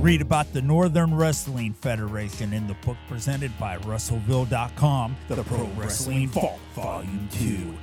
Read about the Northern Wrestling Federation in the book presented by Wrestleville.com, The Pro Wrestling Vault, Volume 2.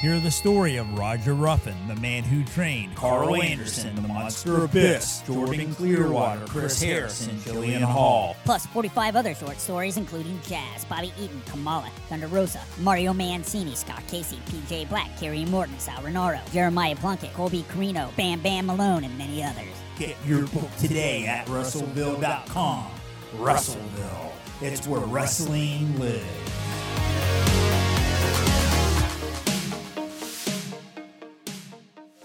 Hear the story of Roger Ruffin, the man who trained Karl Anderson, the Monster Abyss, Jordan Clearwater, Chris Harris, and Jillian Hall. Plus 45 other short stories, including Jazz, Bobby Eaton, Kamala, Thunder Rosa, Mario Mancini, Scott Casey, PJ Black, Kerry Morton, Sal Rinauro, Jeremiah Plunkett, Colby Corino, Bam Bam Malone, and many others. Get your book today at Wrestleville.com. Wrestleville, it's where wrestling lives.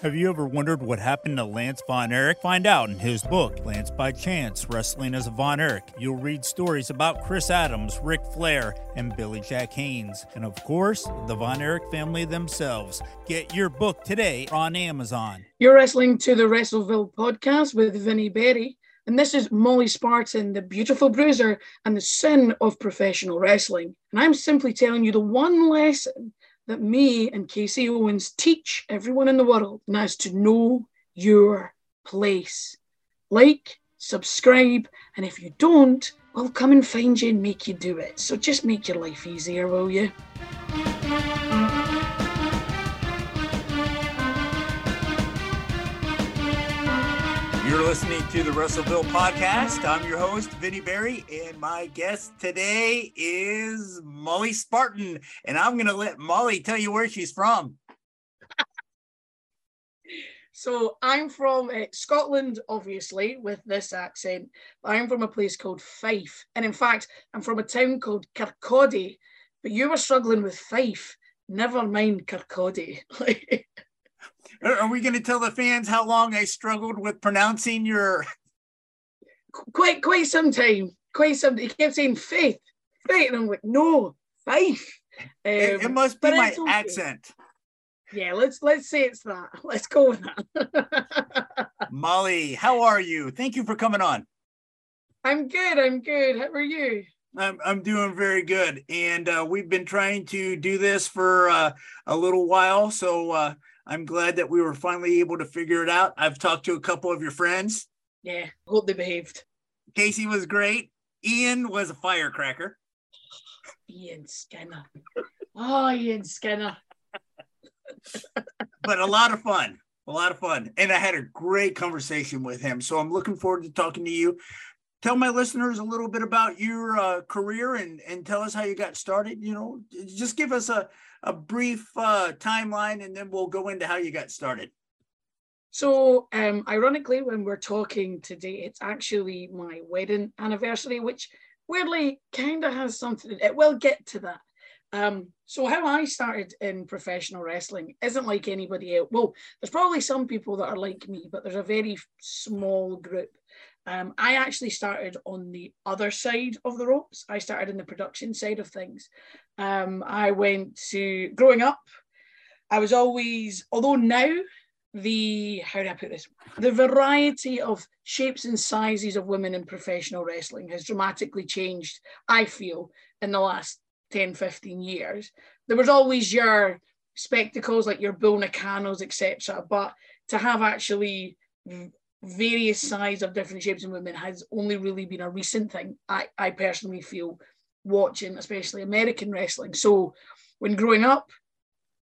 Have you ever wondered what happened to Lance Von Erich? Find out in his book, Lance by Chance Wrestling as a Von Erich. You'll read stories about Chris Adams, Ric Flair, and Billy Jack Haynes. And of course, the Von Erich family themselves. Get your book today on Amazon. You're listening to the Wrestleville podcast with Vinnie Berry. And this is Molly Spartan, the beautiful bruiser and the sin of professional wrestling. And I'm simply telling you the one lesson that me and Casey Owens teach everyone in the world, and that's to know your place. Like, subscribe, and if you don't, we'll come and find you and make you do it. So just make your life easier, will you? You're listening to the Wrestleville podcast. I'm your host, Vinnie Berry, and my guest today is Molly Spartan. And I'm going to let Molly tell you where she's from. so I'm from uh, Scotland, obviously, with this accent. I'm from a place called Fife. And in fact, I'm from a town called Kirkcaldy. But you were struggling with Fife. Never mind Kirkcaldy. Are we going to tell the fans how long I struggled with pronouncing your? Quite, quite some time. Quite some. He kept saying faith, faith, and I'm like, no, faith. Um, it, it, um, must be my okay. accent. Yeah, let's let's say it's that. Let's go with that. Molly, how are you? Thank you for coming on. I'm good. I'm good. How are you? I'm, I'm doing very good. And uh, we've been trying to do this for uh, a little while. So uh, I'm glad that we were finally able to figure it out. I've talked to a couple of your friends. Yeah, hope they behaved. Casey was great. Ian was a firecracker. Ian Skinner. Oh, Ian Skinner. but a lot of fun. A lot of fun. And I had a great conversation with him. So I'm looking forward to talking to you. Tell my listeners a little bit about your uh, career and, and tell us how you got started. You know, just give us a, a brief uh, timeline and then we'll go into how you got started. So, um, ironically, when we're talking today, it's actually my wedding anniversary, which weirdly kind of has something. It will get to that. Um, so, how I started in professional wrestling isn't like anybody else. Well, there's probably some people that are like me, but there's a very small group. Um, I actually started on the other side of the ropes. I started in the production side of things. Um, I went to growing up. I was always, although now the how do I put this? The variety of shapes and sizes of women in professional wrestling has dramatically changed, I feel, in the last 10, 15 years. There was always your spectacles like your Bull Nakanos, etc. But to have actually various size of different shapes in women has only really been a recent thing. I, I personally feel watching, especially American wrestling. So when growing up,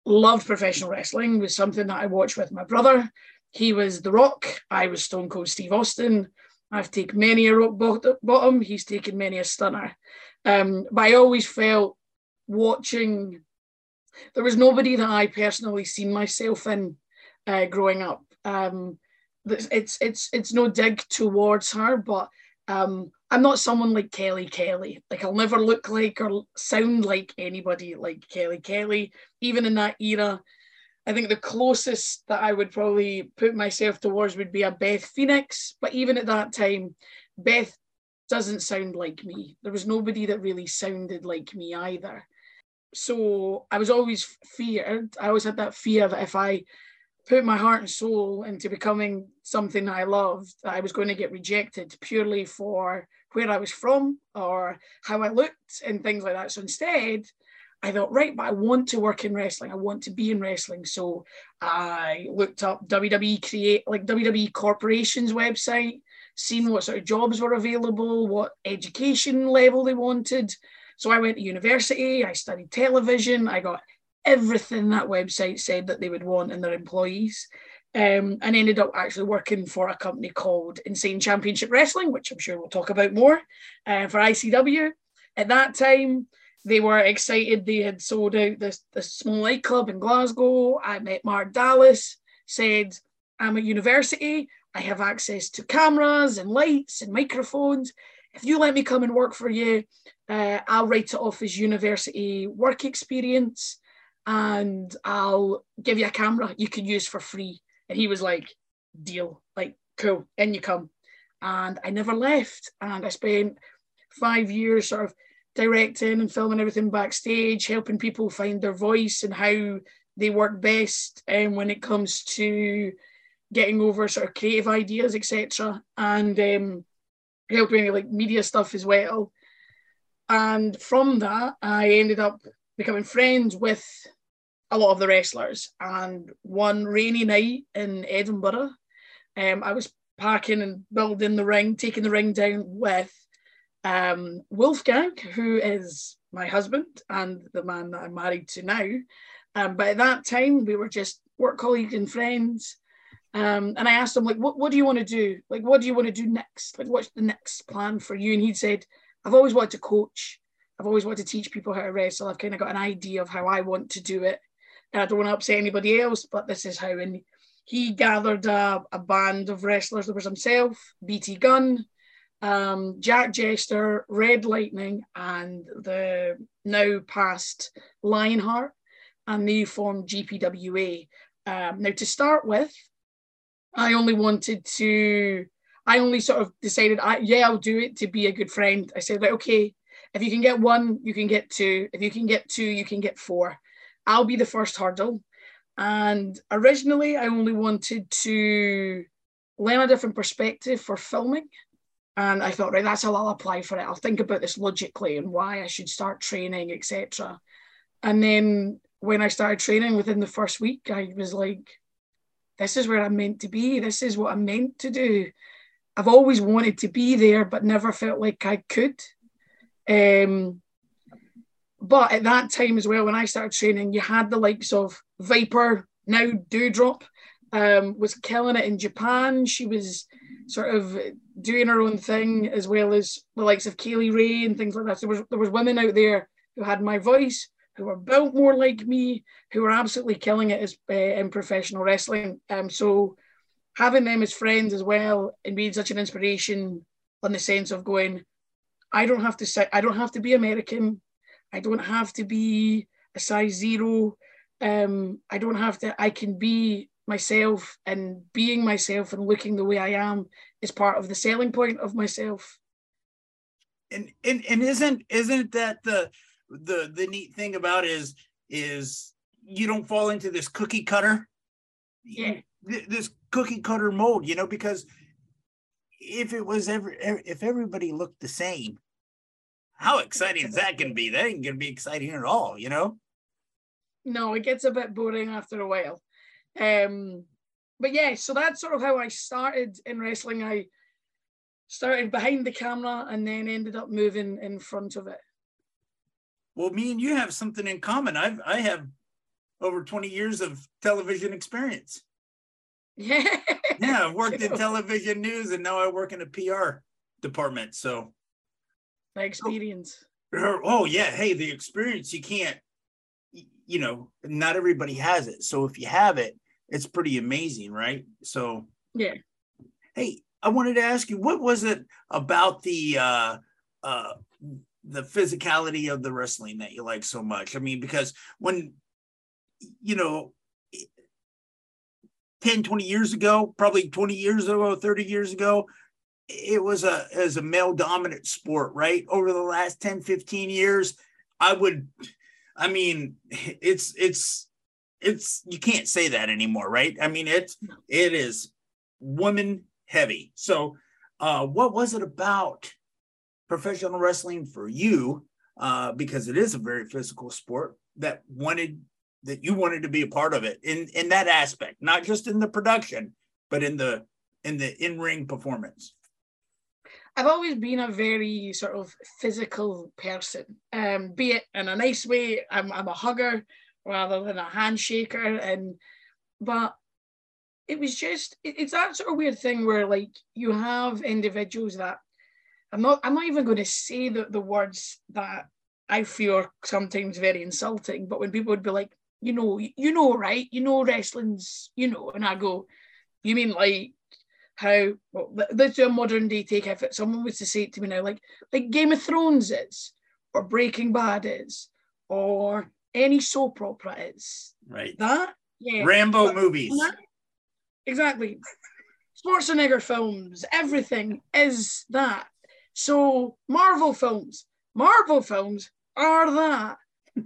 loved professional wrestling was something that I watched with my brother. He was The Rock. I was Stone Cold Steve Austin. I've taken many a rock bottom. He's taken many a stunner. Um, but I always felt watching, there was nobody that I personally seen myself in uh, growing up. Um, it's it's it's no dig towards her, but um, I'm not someone like Kelly Kelly. Like I'll never look like or sound like anybody like Kelly Kelly. Even in that era, I think the closest that I would probably put myself towards would be a Beth Phoenix. But even at that time, Beth doesn't sound like me. There was nobody that really sounded like me either. So I was always feared. I always had that fear that if I put my heart and soul into becoming something I loved, I was going to get rejected purely for where I was from or how I looked and things like that. So instead, I thought, right, but I want to work in wrestling. I want to be in wrestling. So I looked up WWE create like WWE Corporation's website, seen what sort of jobs were available, what education level they wanted. So I went to university, I studied television, I got everything that website said that they would want in their employees. Um, and ended up actually working for a company called Insane Championship Wrestling, which I'm sure we'll talk about more uh, for ICW. At that time, they were excited. They had sold out this, this small nightclub in Glasgow. I met Mark Dallas, said, I'm at university. I have access to cameras and lights and microphones. If you let me come and work for you, uh, I'll write it off as university work experience and I'll give you a camera you can use for free. And he was like, deal, like, cool, in you come. And I never left. And I spent five years sort of directing and filming everything backstage, helping people find their voice and how they work best um, when it comes to getting over sort of creative ideas, etc. And um, helping like media stuff as well. And from that, I ended up becoming friends with a lot of the wrestlers. And one rainy night in Edinburgh, um, I was packing and building the ring, taking the ring down with um, Wolfgang, who is my husband and the man that I'm married to now. Um, but at that time, we were just work colleagues and friends. Um, and I asked him, like, what, what do you want to do? Like, what do you want to do next? Like, what's the next plan for you? And he'd said, I've always wanted to coach. I've always wanted to teach people how to wrestle. I've kind of got an idea of how I want to do it. And I don't want to upset anybody else, but this is how. And he gathered a, a band of wrestlers. There was himself, BT Gunn, um, Jack Jester, Red Lightning, and the now past Lionheart, and they formed GPWA. Um, now, to start with, I only wanted to, I only sort of decided, I, yeah, I'll do it to be a good friend. I said, like, okay, if you can get one, you can get two. If you can get two, you can get four. I'll be the first hurdle. And originally, I only wanted to learn a different perspective for filming. And I thought, right, that's how I'll apply for it. I'll think about this logically and why I should start training, etc. And then when I started training within the first week, I was like, this is where I'm meant to be. This is what I'm meant to do. I've always wanted to be there, but never felt like I could. Um, but at that time as well, when I started training, you had the likes of Viper, now Dewdrop, um, was killing it in Japan. She was sort of doing her own thing as well as the likes of Kay Lee Ray and things like that. So there was there was women out there who had my voice, who were built more like me, who were absolutely killing it as uh, in professional wrestling. Um, so having them as friends as well and being such an inspiration on the sense of going, I don't have to say I don't have to be American, I don't have to be a size zero. Um, I don't have to. I can be myself and being myself and looking the way I am is part of the selling point of myself. And and, and isn't isn't that the the the neat thing about is is you don't fall into this cookie cutter yeah this cookie cutter mold you know because if it was ever if everybody looked the same how exciting is that going to be that ain't going to be exciting at all you know no it gets a bit boring after a while um, but yeah, so that's sort of how I started in wrestling. I started behind the camera and then ended up moving in front of it. Well, me and you have something in common. I've I have over 20 years of television experience. Yeah. yeah, I've worked in television news and now I work in a PR department. So my experience. Oh yeah. Hey, the experience you can't, you know, not everybody has it. So if you have it, it's pretty amazing, right? So yeah. Hey, I wanted to ask you, what was it about the uh, uh, the physicality of the wrestling that you like so much? I mean, because when you know 10 20 years ago probably 20 years ago 30 years ago it was a as a male dominant sport right over the last 10 15 years i would i mean it's it's it's you can't say that anymore, right? I mean, it's it is woman heavy. So, uh, what was it about professional wrestling for you? Uh, because it is a very physical sport that wanted that you wanted to be a part of it in in that aspect, not just in the production, but in the in the in ring performance. I've always been a very sort of physical person, um, be it in a nice way. I'm, I'm a hugger rather than a handshaker, and but it was just it, it's that sort of weird thing where like you have individuals that I'm not I'm not even going to say the, the words that I feel are sometimes very insulting, but when people would be like, you know, you know, right, you know, wrestling's, you know, and I go, you mean like how well, let's do a modern day take if it, someone was to say it to me now, like like Game of Thrones is, or Breaking Bad is, or any soap opera is. Right. That yeah. Rambo but, movies. That, exactly. Schwarzenegger films, everything is that. So Marvel films, Marvel films are that,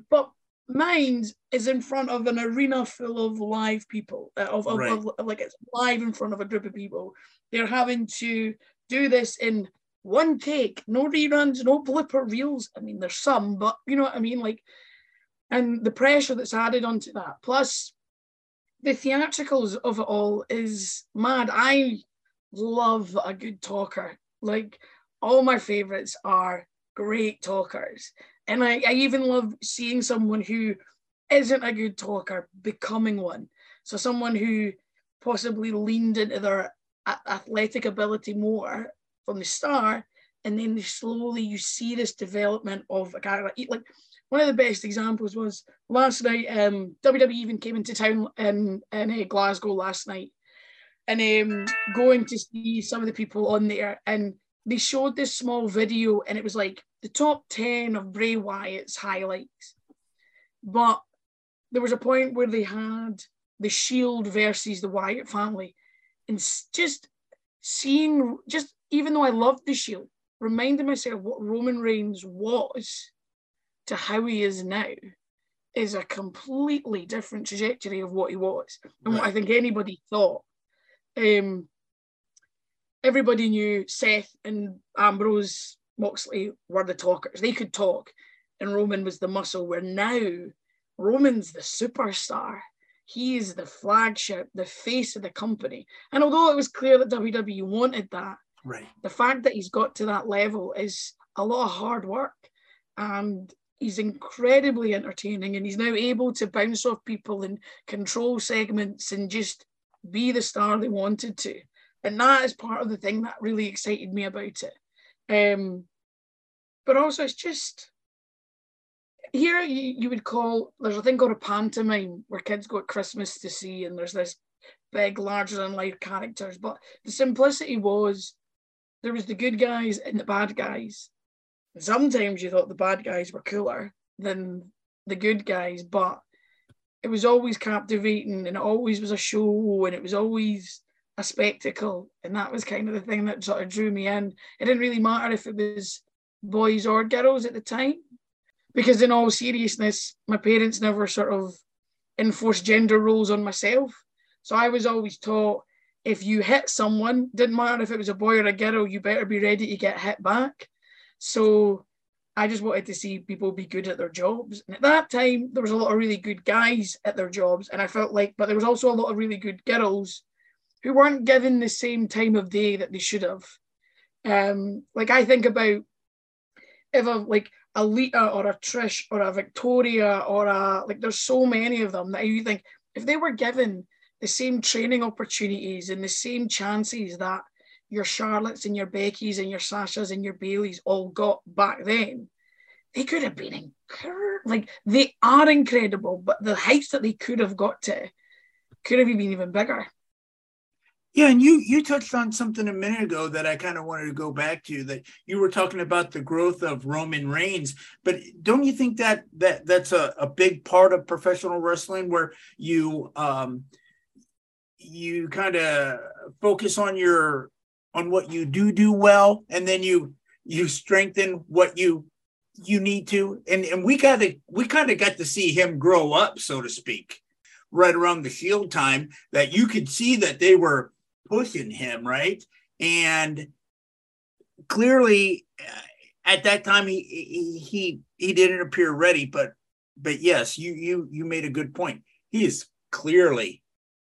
but mine is in front of an arena full of live people, uh, of, of, right. of, of, like it's live in front of a group of people. They're having to do this in one take, no reruns, no blipper reels. I mean, there's some, but you know what I mean, like, and the pressure that's added onto that, plus the theatricals of it all is mad. I love a good talker. Like all my favorites are great talkers. And I, I even love seeing someone who isn't a good talker becoming one. So someone who possibly leaned into their athletic ability more from the start, and then slowly you see this development of a guy like like one of the best examples was last night. Um, WWE even came into town in in uh, Glasgow last night, and um, going to see some of the people on there, and they showed this small video, and it was like the top ten of Bray Wyatt's highlights, but there was a point where they had the Shield versus the Wyatt family, and just seeing just even though I loved the Shield, reminding myself what Roman Reigns was to how he is now is a completely different trajectory of what he was and right. what I think anybody thought. Um, everybody knew Seth and Ambrose Moxley were the talkers. They could talk, and Roman was the muscle. Where now Roman's the superstar. He is the flagship, the face of the company. And although it was clear that WWE wanted that, right, the fact that he's got to that level is a lot of hard work. And he's incredibly entertaining and he's now able to bounce off people and control segments and just be the star they wanted to. And that is part of the thing that really excited me about it. Um, but also, it's just here you, you would call there's a thing called a pantomime where kids go at Christmas to see, and there's this big, larger than life characters. But the simplicity was there was the good guys and the bad guys, sometimes you thought the bad guys were cooler than the good guys, but it was always captivating and it always was a show and it was always a spectacle. And that was kind of the thing that sort of drew me in. It didn't really matter if it was boys or girls at the time, because in all seriousness, my parents never sort of enforced gender roles on myself. So I was always taught if you hit someone, didn't matter if it was a boy or a girl, you better be ready to get hit back. So I just wanted to see people be good at their jobs. And at that time, there was a lot of really good guys at their jobs. And I felt like, but there was also a lot of really good girls who weren't given the same time of day that they should have. Um, like I think about if a like a Lita or a Trish or a Victoria or a like there's so many of them that you think if they were given the same training opportunities and the same chances that your Charlottes and your Beckys and your Sashas and your Bayleys all got back then, they could have been incredible. Like they are incredible, but the heights that they could have got to could have been even bigger. Yeah, and you you touched on something a minute ago that I kind of wanted to go back to that you were talking about the growth of Roman Reigns, but don't you think that that that's a, a big part of professional wrestling where you um you kind of focus on your on what you do do well and then you you strengthen what you you need to? And and we kind of we kind of got to see him grow up so to speak right around the shield time that you could see that they were pushing him right and clearly uh, at that time he he he, didn't appear ready but but yes you you you made a good point he is clearly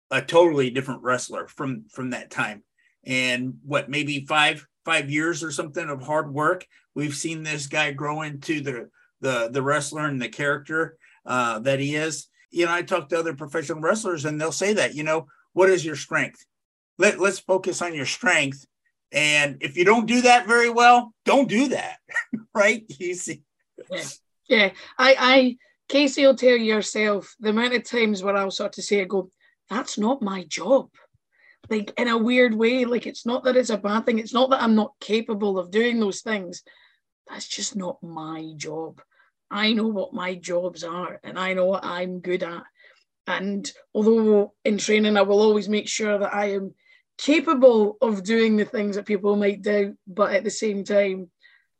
a totally different wrestler from from that time and what maybe five five years or something of hard work, we've seen this guy grow into the the the wrestler and the character uh, that he is. You know, I talk to other professional wrestlers and they'll say that, you know, what is your strength? Let, let's focus on your strength. And if you don't do that very well, don't do that. right? You see. Yeah. yeah. I I Casey will tell yourself the amount of times where I'll sort of say, I go, that's not my job. Like in a weird way, like it's not that it's a bad thing. It's not that I'm not capable of doing those things. That's just not my job. I know what my jobs are and I know what I'm good at. And although in training, I will always make sure that I am capable of doing the things that people might doubt, but at the same time,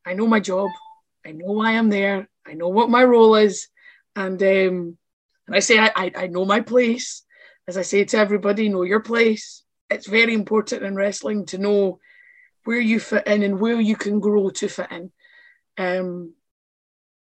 I know my job. I know why I'm there. I know what my role is, and um, and I say I, I, I know my place. As I say to everybody, know your place. It's very important in wrestling to know where you fit in and where you can grow to fit in. Um,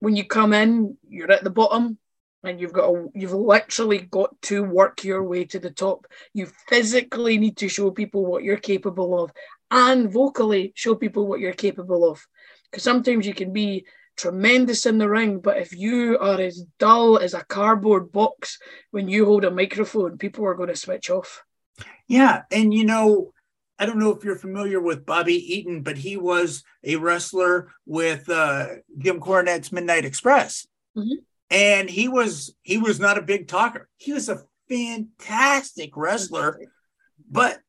when you come in, you're at the bottom and you've got a, you've literally got to work your way to the top. You physically need to show people what you're capable of and vocally show people what you're capable of. Because sometimes you can be tremendous in the ring, but if you are as dull as a cardboard box when you hold a microphone, people are going to switch off. Yeah. And you know, I don't know if you're familiar with Bobby Eaton, but he was a wrestler with uh, Jim Cornette's Midnight Express. Mm-hmm. And he was he was not a big talker. He was a fantastic wrestler, but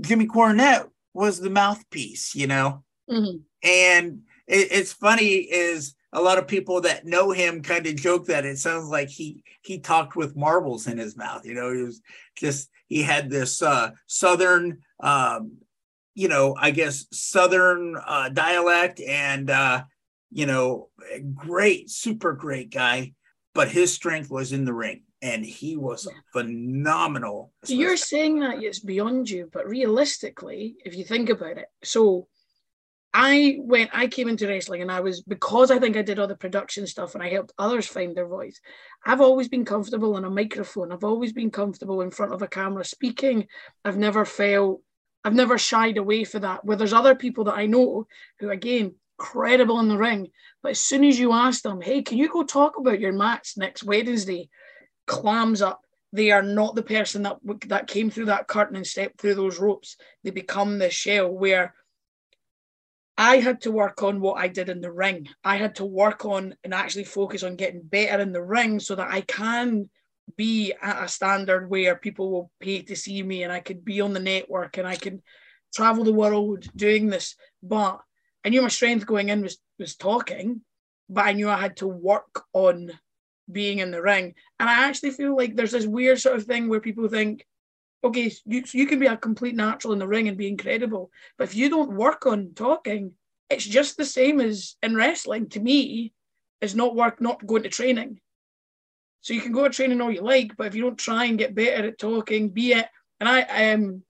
Jimmy Cornette was the mouthpiece, you know. Mm-hmm. And it, it's funny is a lot of people that know him kind of joke that it sounds like he he talked with marbles in his mouth. You know, he was just he had this uh, southern, um, you know, I guess southern uh, dialect, and uh, you know, great, super great guy. But his strength was in the ring, and he was phenomenal. So you're saying that it's beyond you, but realistically, if you think about it, so I went, I came into wrestling and I was, because I think I did all the production stuff and I helped others find their voice. I've always been comfortable on a microphone. I've always been comfortable in front of a camera speaking. I've never felt, I've never shied away for that. Where there's other people that I know who, again, credible in the ring. But as soon as you ask them, hey, can you go talk about your match next Wednesday? Clams up. They are not the person that that came through that curtain and stepped through those ropes. They become the shell where I had to work on what I did in the ring. I had to work on and actually focus on getting better in the ring so that I can be at a standard where people will pay to see me and I could be on the network and I can travel the world doing this. But I knew my strength going in was, was talking, but I knew I had to work on being in the ring. And I actually feel like there's this weird sort of thing where people think, okay, you, you can be a complete natural in the ring and be incredible, but if you don't work on talking, it's just the same as in wrestling. To me, is not work, not going to training. So you can go to training all you like, but if you don't try and get better at talking, be it. And I um,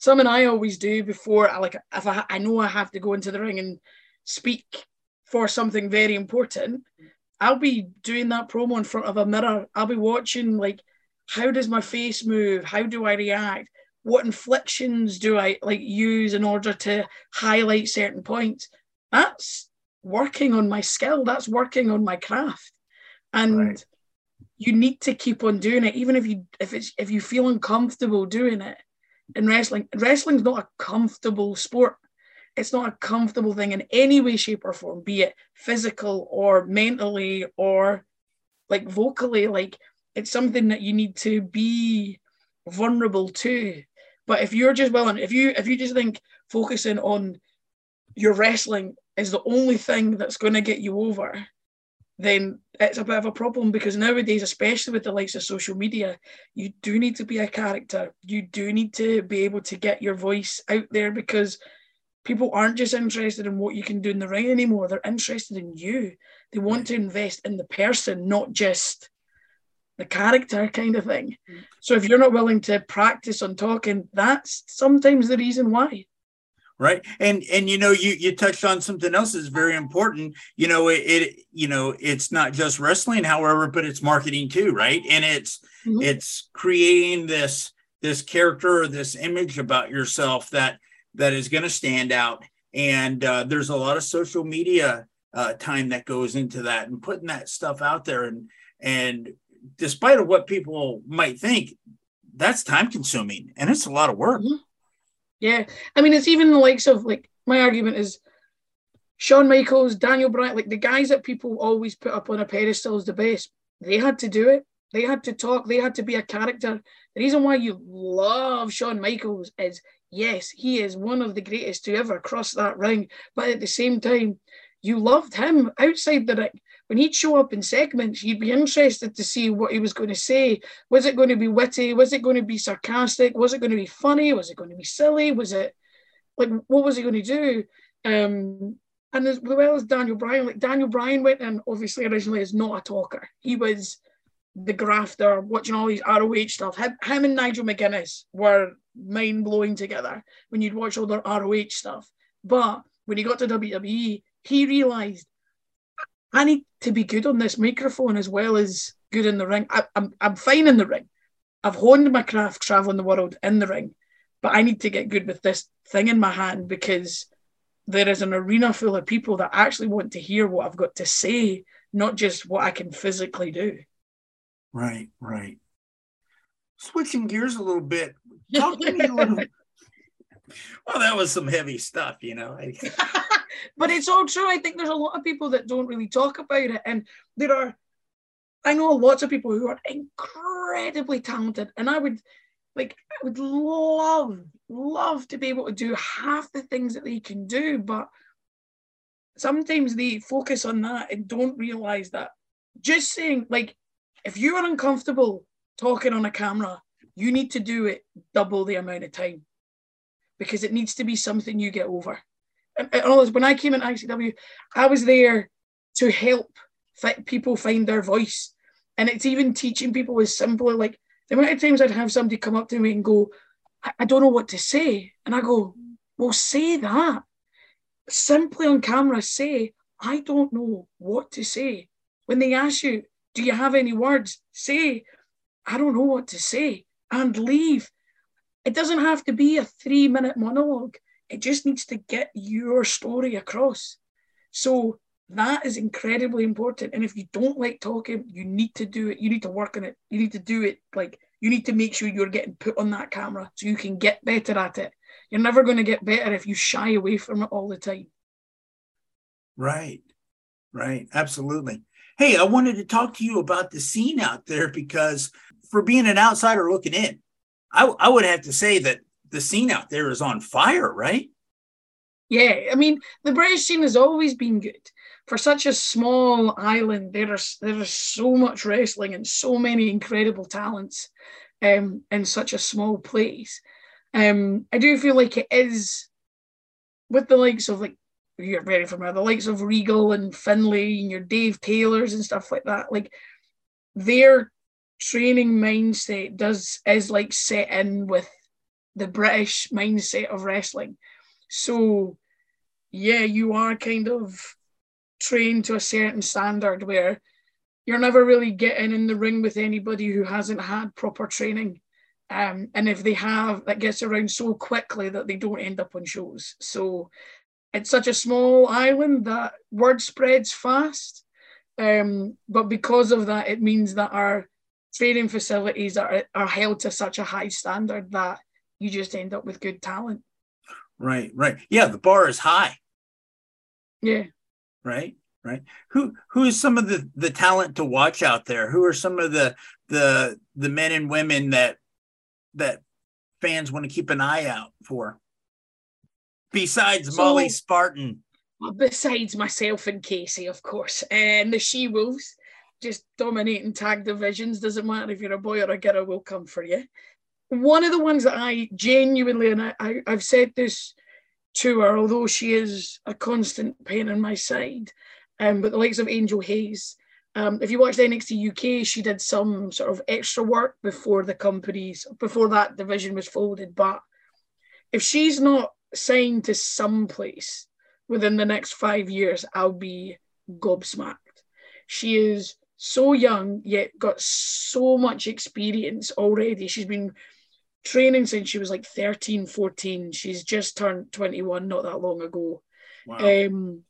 something I always do before I like if I, I know I have to go into the ring and speak for something very important, I'll be doing that promo in front of a mirror. I'll be watching like how does my face move? How do I react? What inflections do I like use in order to highlight certain points? That's working on my skill. That's working on my craft. And right. you need to keep on doing it, even if you if it's if you feel uncomfortable doing it. In wrestling, wrestling's not a comfortable sport. It's not a comfortable thing in any way, shape, or form, be it physical or mentally or like vocally. Like it's something that you need to be vulnerable to. But if you're just willing, if you if you just think focusing on your wrestling is the only thing that's going to get you over, then it's a bit of a problem because nowadays, especially with the likes of social media, you do need to be a character. You do need to be able to get your voice out there because people aren't just interested in what you can do in the ring anymore. They're interested in you. They want to invest in the person, not just the character kind of thing. Mm. So if you're not willing to practice on talking, that's sometimes the reason why. Right. And and you know, you you touched on something else that's very important. You know, it, it you know, it's not just wrestling, however, but it's marketing too, right? And it's mm-hmm. it's creating this this character or this image about yourself that that is going to stand out and uh, there's a lot of social media uh, time that goes into that and putting that stuff out there and and despite of what people might think that's time consuming and it's a lot of work mm-hmm. Yeah i mean it's even the likes of like my argument is Shawn Michaels, Daniel Bryan, like the guys that people always put up on a pedestal as the best, they had to do it. They had to talk. They had to be a character. The reason why you love Shawn Michaels is yes, he is one of the greatest to ever cross that ring. But at the same time, you loved him outside the ring. When he'd show up in segments, you'd be interested to see what he was going to say. Was it going to be witty? Was it going to be sarcastic? Was it going to be funny? Was it going to be silly? Was it like what was he going to do? Um, and as well as Daniel Bryan, like Daniel Bryan went in obviously originally as not a talker. He was the grafter, watching all these ROH stuff. Him, him and Nigel McGuinness were mind blowing together when you'd watch all their ROH stuff. But when he got to WWE, he realized I need to be good on this microphone as well as good in the ring. I, I'm, I'm fine in the ring. I've honed my craft traveling the world in the ring, but I need to get good with this thing in my hand because there is an arena full of people that actually want to hear what I've got to say, not just what I can physically do. Right, right. Switching gears a little bit, talk to me a little. Well, that was some heavy stuff, you know. but it's all true. I think there's a lot of people that don't really talk about it, and there are. I know lots of people who are incredibly talented, and I would like I would love, love to be able to do half the things that they can do, but sometimes they focus on that and don't realize that just saying like if you are uncomfortable talking on a camera, you need to do it double the amount of time because it needs to be something you get over. And, and when I came in ICW, I was there to help people find their voice. And it's even teaching people as simple like the amount of times I'd have somebody come up to me and go, I, I don't know what to say. And I go, well, say that. Simply on camera, say, I don't know what to say. When they ask you, do you have any words? Say, I don't know what to say and leave. It doesn't have to be a three minute monologue. It just needs to get your story across. So that is incredibly important. And if you don't like talking, you need to do it. You need to work on it. You need to do it. Like you need to make sure you're getting put on that camera so you can get better at it. You're never going to get better if you shy away from it all the time. Right. Right. Absolutely. Hey, I wanted to talk to you about the scene out there because for being an outsider looking in, I, I would have to say that the scene out there is on fire, right? Yeah, I mean, the British scene has always been good for such a small island, there is there is so much wrestling and so many incredible talents um, in such a small place. Um, I do feel like it is with the likes of like you're very familiar, the likes of Regal and Finlay and your Dave Taylors and stuff like that. Like their training mindset does is like set in with the British mindset of wrestling. So yeah, you are kind of trained to a certain standard where you're never really getting in the ring with anybody who hasn't had proper training. Um, and if they have, that gets around so quickly that they don't end up on shows. So it's such a small island that word spreads fast. Um, but because of that, it means that our training facilities are, are held to such a high standard that you just end up with good talent. Right, right. Yeah, the bar is high. Yeah. Right right. Who who is some of the the talent to watch out there? Who are some of the the the men and women that that fans want to keep an eye out for? Besides so, molly spartan. Besides myself and casey of course. And the she wolves just dominating tag divisions doesn't matter if you're a boy or a girl will come for you one of the ones that i genuinely and I, I i've said this to her, although she is a constant pain in my side. Um, but the likes of Angel Hayes, um, if you watched NXT UK, she did some sort of extra work before the companies, before that division was folded. But if she's not signed to some place within the next five years, I'll be gobsmacked. She is so young, yet got so much experience already. She's been training since she was like 13, 14. She's just turned 21 not that long ago. Wow. Um,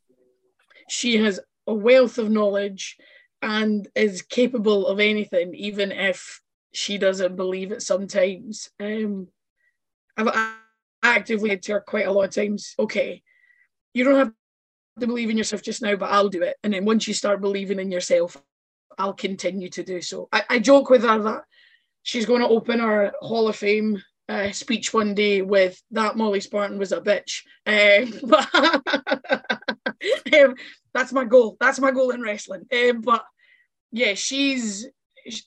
she has a wealth of knowledge and is capable of anything, even if she doesn't believe it sometimes. Um, I've actively said to her quite a lot of times, okay, you don't have to believe in yourself just now, but I'll do it. And then once you start believing in yourself, I'll continue to do so. I, I joke with her that she's going to open her Hall of Fame uh, speech one day with that Molly Spartan was a bitch. Um, but um, that's my goal. That's my goal in wrestling. Um, but yeah, she's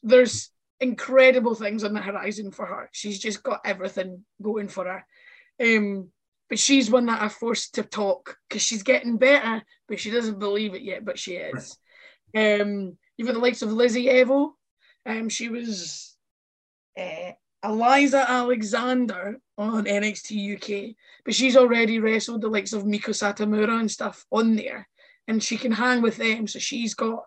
there's incredible things on the horizon for her. She's just got everything going for her. Um, but she's one that I forced to talk because she's getting better, but she doesn't believe it yet. But she is. Right. Um, you've got the likes of Lizzie Evo. Um, she was uh, Eliza Alexander on NXT UK, but she's already wrestled the likes of Meiko Satomura and stuff on there, and she can hang with them. So she's got,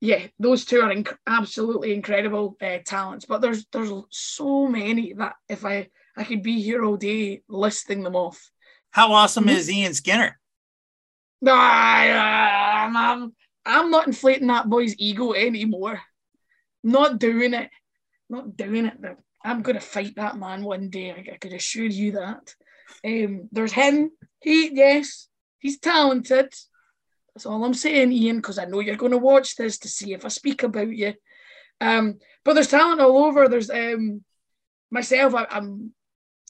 yeah, those two are inc- absolutely incredible uh, talents. But there's there's so many that if I I could be here all day listing them off. How awesome mm-hmm. is Ian Skinner? I'm, I'm, I'm not inflating that boy's ego anymore. Not doing it. Not doing it. I'm going to fight that man one day. I, I could assure you that. Um, there's him. He, yes, he's talented. That's all I'm saying, Ian, because I know you're going to watch this to see if I speak about you. Um, but there's talent all over. There's um, myself. I, am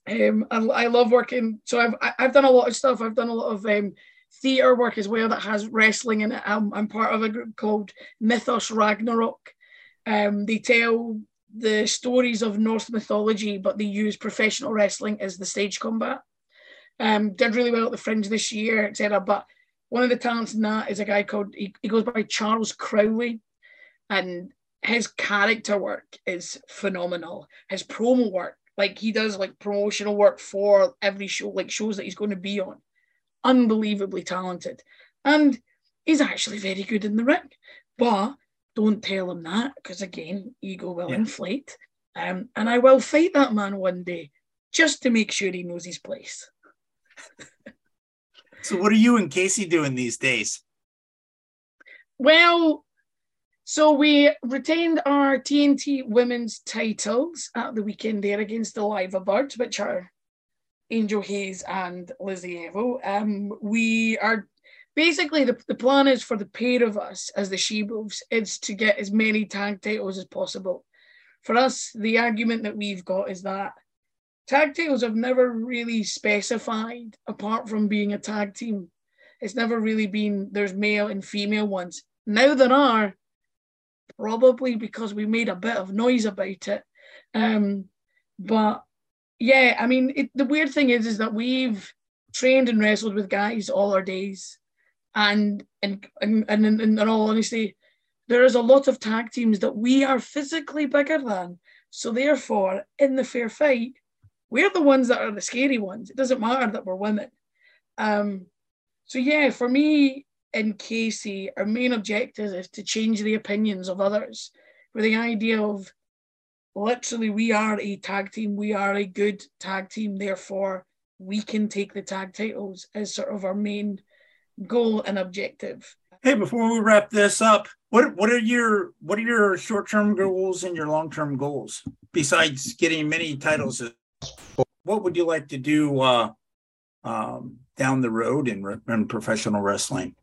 um, I, I, love working. So I've I've done a lot of stuff. I've done a lot of um, theatre work as well that has wrestling in it. I'm, I'm part of a group called Mythos Ragnarok. Um, they tell the stories of Norse mythology, but they use professional wrestling as the stage combat. Um, did really well at the Fringe this year, etc. But one of the talents in that is a guy called he, he goes by Charles Crowley, and his character work is phenomenal. His promo work like he does like promotional work for every show, like shows that he's going to be on. Unbelievably talented. And he's actually very good in the ring. But don't tell him that because again, ego will yeah. inflate. Um, and I will fight that man one day just to make sure he knows his place. so what are you and Casey doing these days? Well, so we retained our TNT women's titles at the weekend there against the Liva Birds, which are Angel Hayes and Lizzie Evo. Um, we are basically the, the plan is for the pair of us as the She Wolves is to get as many tag titles as possible. For us, the argument that we've got is that tag titles have never really specified, apart from being a tag team. It's never really been there's male and female ones. Now there are, probably because we made a bit of noise about it. Um, but yeah, I mean, it, the weird thing is, is that we've trained and wrestled with guys all our days, and and and, and in, in all honesty, there is a lot of tag teams that we are physically bigger than. So therefore, in the fair fight, we're the ones that are the scary ones. It doesn't matter that we're women. Um, so yeah, for me, in Casey, our main objective is to change the opinions of others with the idea of literally we are a tag team, we are a good tag team, therefore we can take the tag titles as sort of our main goal and objective. Hey, before we wrap this up, what what are your what are your short term goals and your long term goals besides getting many titles? What would you like to do uh, um, down the road in, in professional wrestling?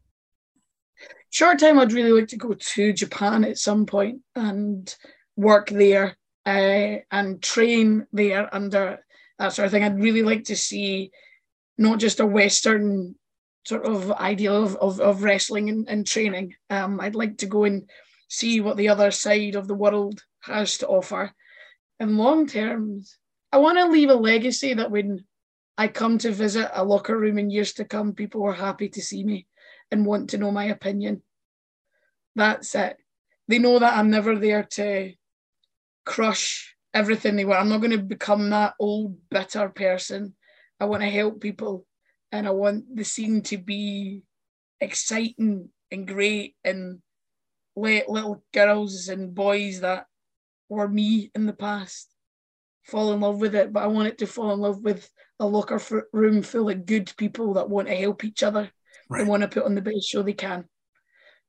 short time, I'd really like to go to Japan at some point and work there uh, and train there under that sort of thing. I'd really like to see not just a Western sort of ideal of, of, of wrestling and, and training. Um, I'd like to go and see what the other side of the world has to offer. In long terms, I want to leave a legacy that when I come to visit a locker room in years to come, people are happy to see me and want to know my opinion. That's it. They know that I'm never there to crush everything they want. I'm not going to become that old, bitter person. I want to help people and I want the scene to be exciting and great and let little girls and boys that were me in the past fall in love with it, but I want it to fall in love with a locker f- room full of good people that want to help each other Right. and want to put on the best show they can.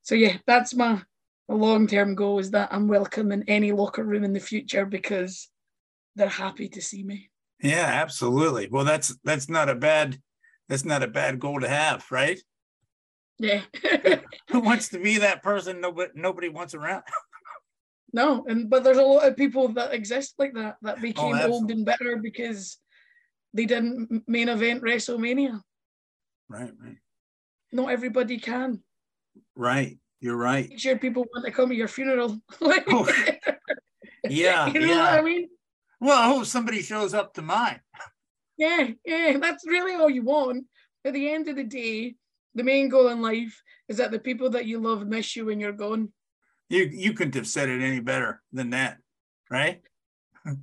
So yeah, that's my, my long term goal is that I'm welcome in any locker room in the future because they're happy to see me. Yeah, absolutely. Well, that's that's not a bad that's not a bad goal to have, right? Yeah. Who wants to be that person nobody nobody wants around? no, and but there's a lot of people that exist like that that became oh, old and bitter because they didn't main event WrestleMania. Right, right. Not everybody can. Right. You're right. Make sure people want to come to your funeral. Oh, Yeah, you know what I mean? Well, I hope somebody shows up to mine. Yeah, yeah, that's really all you want. At the end of the day, the main goal in life is that the people that you love miss you when you're gone. You you couldn't have said it any better than that, right?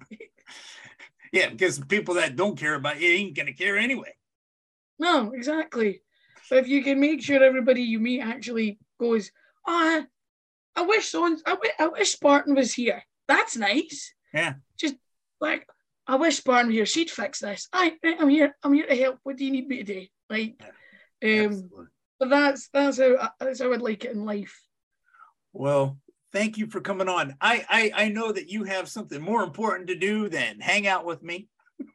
yeah, because people that don't care about you ain't gonna care anyway. No, exactly. But if you can make sure everybody you meet actually goes, oh, I wish so I, wi- I wish Spartan was here. That's nice. Yeah. Just like, I wish Spartan were here. She'd fix this. I, I'm here. I'm here to help. What do you need me to do? Like, um, but that's that's how I- that's how I'd like it in life. Well, thank you for coming on. I, I I know that you have something more important to do than hang out with me.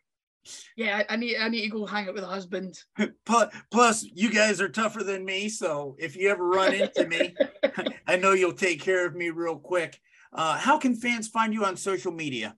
Yeah, I, I need I need to go hang out with a husband. Plus, plus, you guys are tougher than me, so if you ever run into me, I know you'll take care of me real quick. Uh, how can fans find you on social media?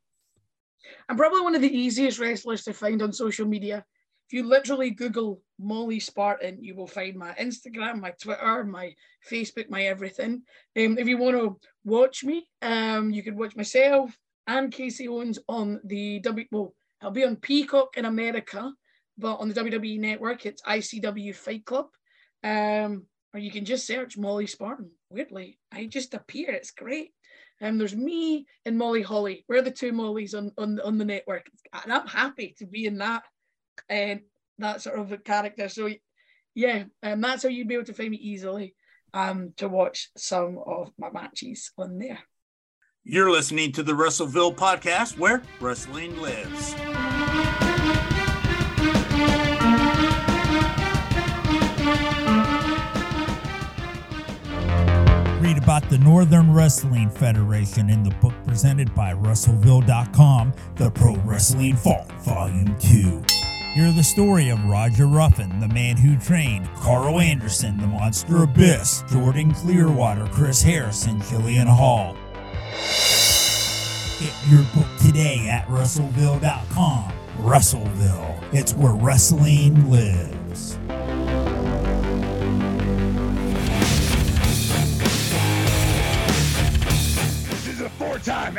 I'm probably one of the easiest wrestlers to find on social media. If you literally Google Molly Spartan, you will find my Instagram, my Twitter, my Facebook, my everything. Um, if you want to watch me, um, you can watch myself and Casey Owens on the W. Well, I'll be on Peacock in America, but on the WWE network, it's ICW Fight Club. Um, or you can just search Molly Spartan. Weirdly, I just appear. It's great. Um, there's me and Molly Holly. We're the two Mollys on on on the network, and I'm happy to be in that and that sort of a character. So yeah, and that's how you'd be able to find me easily. Um, to watch some of my matches on there. You're listening to the Wrestleville podcast where wrestling lives. About the Northern Wrestling Federation in the book presented by Wrestleville.com, The Pro Wrestling Fault, Volume 2. Hear the story of Roger Ruffin, the man who trained Karl Anderson, the Monster Abyss, Jordan Clearwater, Chris Harrison, Killian Hall. Get your book today at Wrestleville.com. Wrestleville, it's where wrestling lives.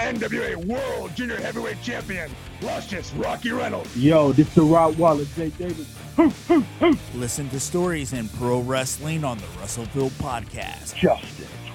NWA World Junior Heavyweight Champion, Luscious Rocky Reynolds. Yo, this is the Rottweiler, Jay Davis. Listen to stories in pro wrestling on the Wrestleville podcast. Just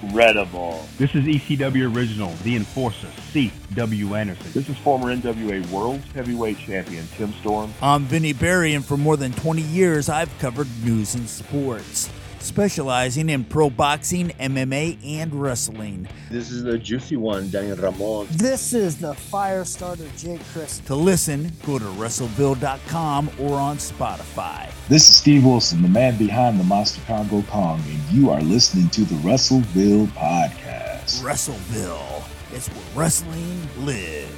incredible. This is ECW Original, The Enforcer, C.W. Anderson. This is former NWA World Heavyweight Champion Tim Storm. I'm Vinny Barry, and for more than 20 years, I've covered news and sports, specializing in pro boxing, MMA, and wrestling. This is the juicy one, Daniel Ramon. This is the fire starter, Jake Chris. To listen, go to WrestleVille.com or on Spotify. This is Steve Wilson, the man behind the Monster Congo Kong, and you are listening to the Wrestleville Podcast. WrestleVille, it's where wrestling lives.